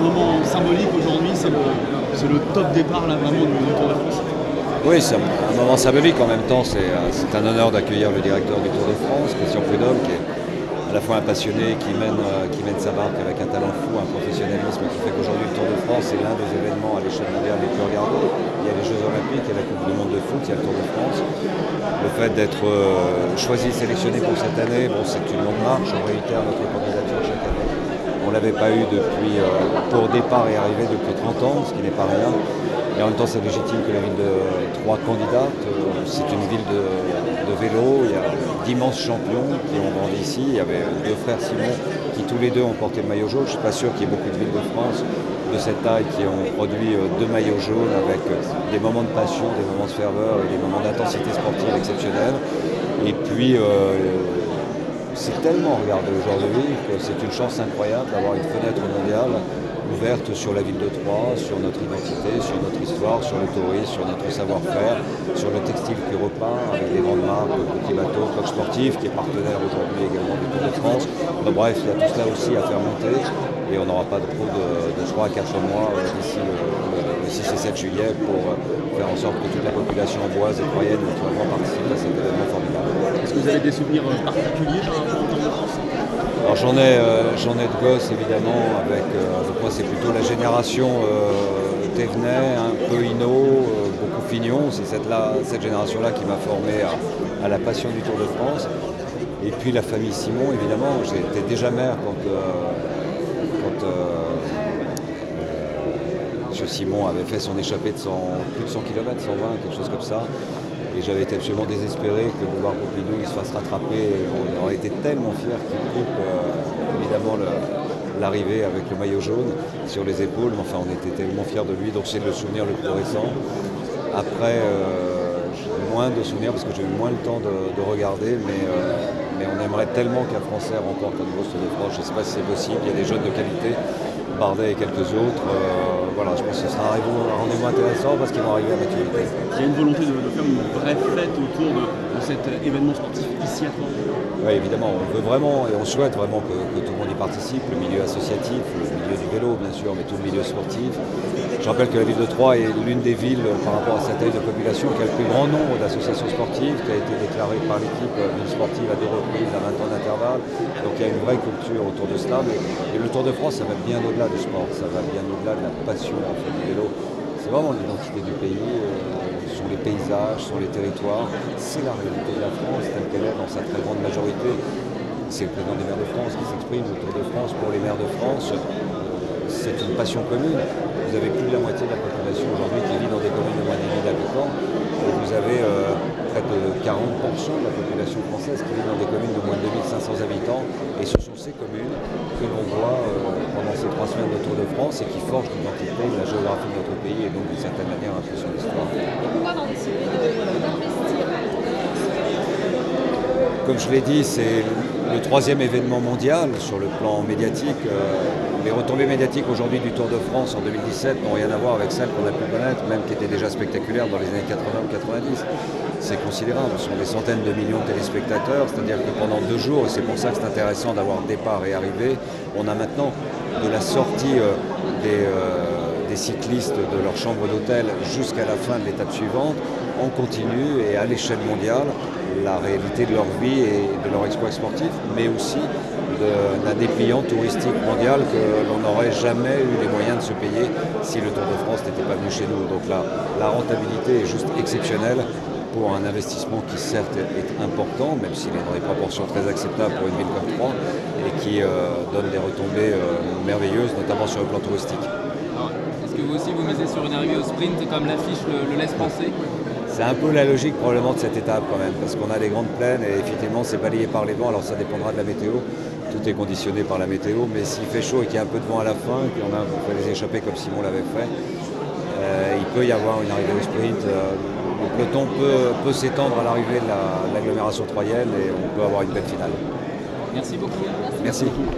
un moment symbolique aujourd'hui, c'est le, top départ là, vraiment du, Tour de France. Oui, c'est un, moment symbolique. En même temps, c'est un honneur d'accueillir le directeur du Tour de France, Christian Prudhomme, qui est à la fois un passionné qui mène, euh, qui mène sa barque avec un talent fou, un professionnalisme qui fait qu'aujourd'hui le Tour de France est l'un des événements à l'échelle mondiale les plus regardés. Il y a les Jeux Olympiques, il y a la Coupe du Monde de foot, il y a le Tour de France. Le fait d'être euh, choisi, sélectionné pour cette année, bon, c'est une longue marche, on réitère notre candidature. On ne l'avait pas eu depuis, euh, pour départ et arrivée depuis 30 ans, ce qui n'est pas rien. Et en même temps, c'est légitime que la ville de trois candidates, euh, c'est une ville de, vélo, il y a d'immenses champions qui ont grandi ici. Il y avait deux frères Simon qui tous les deux ont porté le maillot jaune. Je ne suis pas sûr qu'il y ait beaucoup de villes de France de cette taille qui ont produit euh, deux maillots jaunes avec des moments de passion, des moments de ferveur et des moments d'intensité sportive exceptionnels. Et puis, c'est tellement regardé aujourd'hui que c'est une chance incroyable d'avoir une fenêtre mondiale ouverte sur la ville de Troyes, sur notre identité, sur notre histoire, sur le tourisme, sur notre savoir-faire, sur le textile qui repeint avec des grandes marques, Petit Bateau, Coq Sportif, qui est partenaire aujourd'hui également du Tour de France. bref, il y a tout cela aussi à faire monter et on n'aura pas de trop de, 3 à 4 mois euh, d'ici le, 6 et 7 juillet pour euh, faire en sorte que toute la population boise et troyenne vraiment participe à cet événement formidable. Est-ce que vous avez des souvenirs euh, particuliers alors j'en ai, euh, j'en ai de gosses évidemment, avec euh, moi c'est plutôt la génération euh, Thévenet, un peu Hino, beaucoup Fignon, c'est cette, cette génération-là qui m'a formé à, la passion du Tour de France. Et puis la famille Simon, évidemment, j'étais déjà mère quand, quand M. Simon avait fait son échappée de plus de 100 km, 120, quelque chose comme ça. Et j'avais été absolument désespéré que Boulevard Pompidou se fasse rattraper. On aurait été tellement fiers qu'il coupe euh, évidemment l'arrivée avec le maillot jaune sur les épaules. Enfin, on était tellement fiers de lui, donc c'est le souvenir le plus récent. Après, euh, moins de souvenirs parce que j'ai eu moins le temps de, regarder, mais, euh, mais on aimerait tellement qu'un Français remporte un nouveau Tour de France. Je ne sais pas si c'est possible, il y a des jeunes de qualité. Bardet et quelques autres. Euh, voilà, je pense que ce sera un rendez-vous intéressant parce qu'ils vont arriver à maturité. Il y a une volonté de, faire une vraie fête autour de, cet événement sportif ici à Troyes Oui, évidemment, on veut vraiment et on souhaite vraiment que, tout le monde y participe, le milieu associatif, le milieu du vélo bien sûr, mais tout le milieu sportif. Je rappelle que la ville de Troyes est l'une des villes par rapport à sa taille de population qui a le plus grand nombre d'associations sportives, qui a été déclarée par l'équipe ville sportive à deux reprises à 20 ans d'intervalle. Donc il y a une vraie culture autour de cela. et le Tour de France, ça va bien au-delà sport, ça va bien au-delà de la passion en fait, du vélo. C'est vraiment l'identité du pays, euh, sont les paysages, sont les territoires, c'est la réalité de la France telle qu'elle est dans sa très grande majorité. C'est le président des maires de France qui s'exprime, le Tour de France pour les maires de France. C'est une passion commune. Vous avez plus de la moitié de la population aujourd'hui qui vit dans des communes de moins de 10 000 habitants. Et vous avez 40% de la population française qui vit dans des communes de moins de 2500 habitants. Et ce sont ces communes que l'on voit euh, pendant ces trois semaines de Tour de France et qui forgent l'identité, la géographie de notre pays et donc d'une certaine manière un peu son histoire. Comme je l'ai dit, c'est le troisième événement mondial sur le plan médiatique. Euh, les retombées médiatiques aujourd'hui du Tour de France en 2017 n'ont rien à voir avec celles qu'on a pu connaître, même qui étaient déjà spectaculaires dans les années 80 ou 90. C'est considérable, ce sont des centaines de millions de téléspectateurs, c'est-à-dire que pendant deux jours, et c'est pour ça que c'est intéressant d'avoir départ et arrivée, on a maintenant de la sortie euh, euh, des, cyclistes de leur chambre d'hôtel jusqu'à la fin de l'étape suivante, en continu et à l'échelle mondiale, la réalité de leur vie et de leur exploit sportif, mais aussi d'un dépliant touristique mondial que l'on n'aurait jamais eu les moyens de se payer si le Tour de France n'était pas venu chez nous. Donc là, la rentabilité est juste exceptionnelle pour un investissement qui certes est important, même s'il est dans des proportions très acceptables pour une ville comme Troyes, et qui euh, donne des retombées euh, merveilleuses, notamment sur le plan touristique. Vous aussi vous misez sur une arrivée au sprint comme l'affiche le laisse penser c'est un peu la logique probablement de cette étape quand même, parce qu'on a des grandes plaines et effectivement c'est balayé par les vents, alors ça dépendra de la météo. Tout est conditionné par la météo, mais s'il fait chaud et qu'il y a un peu de vent à la fin, et qu'on a fait les échapper comme Simon l'avait fait, euh, il peut y avoir une arrivée au sprint. Euh, le peloton peut, s'étendre à l'arrivée de l'agglomération troyenne et on peut avoir une belle finale. Merci beaucoup. Merci.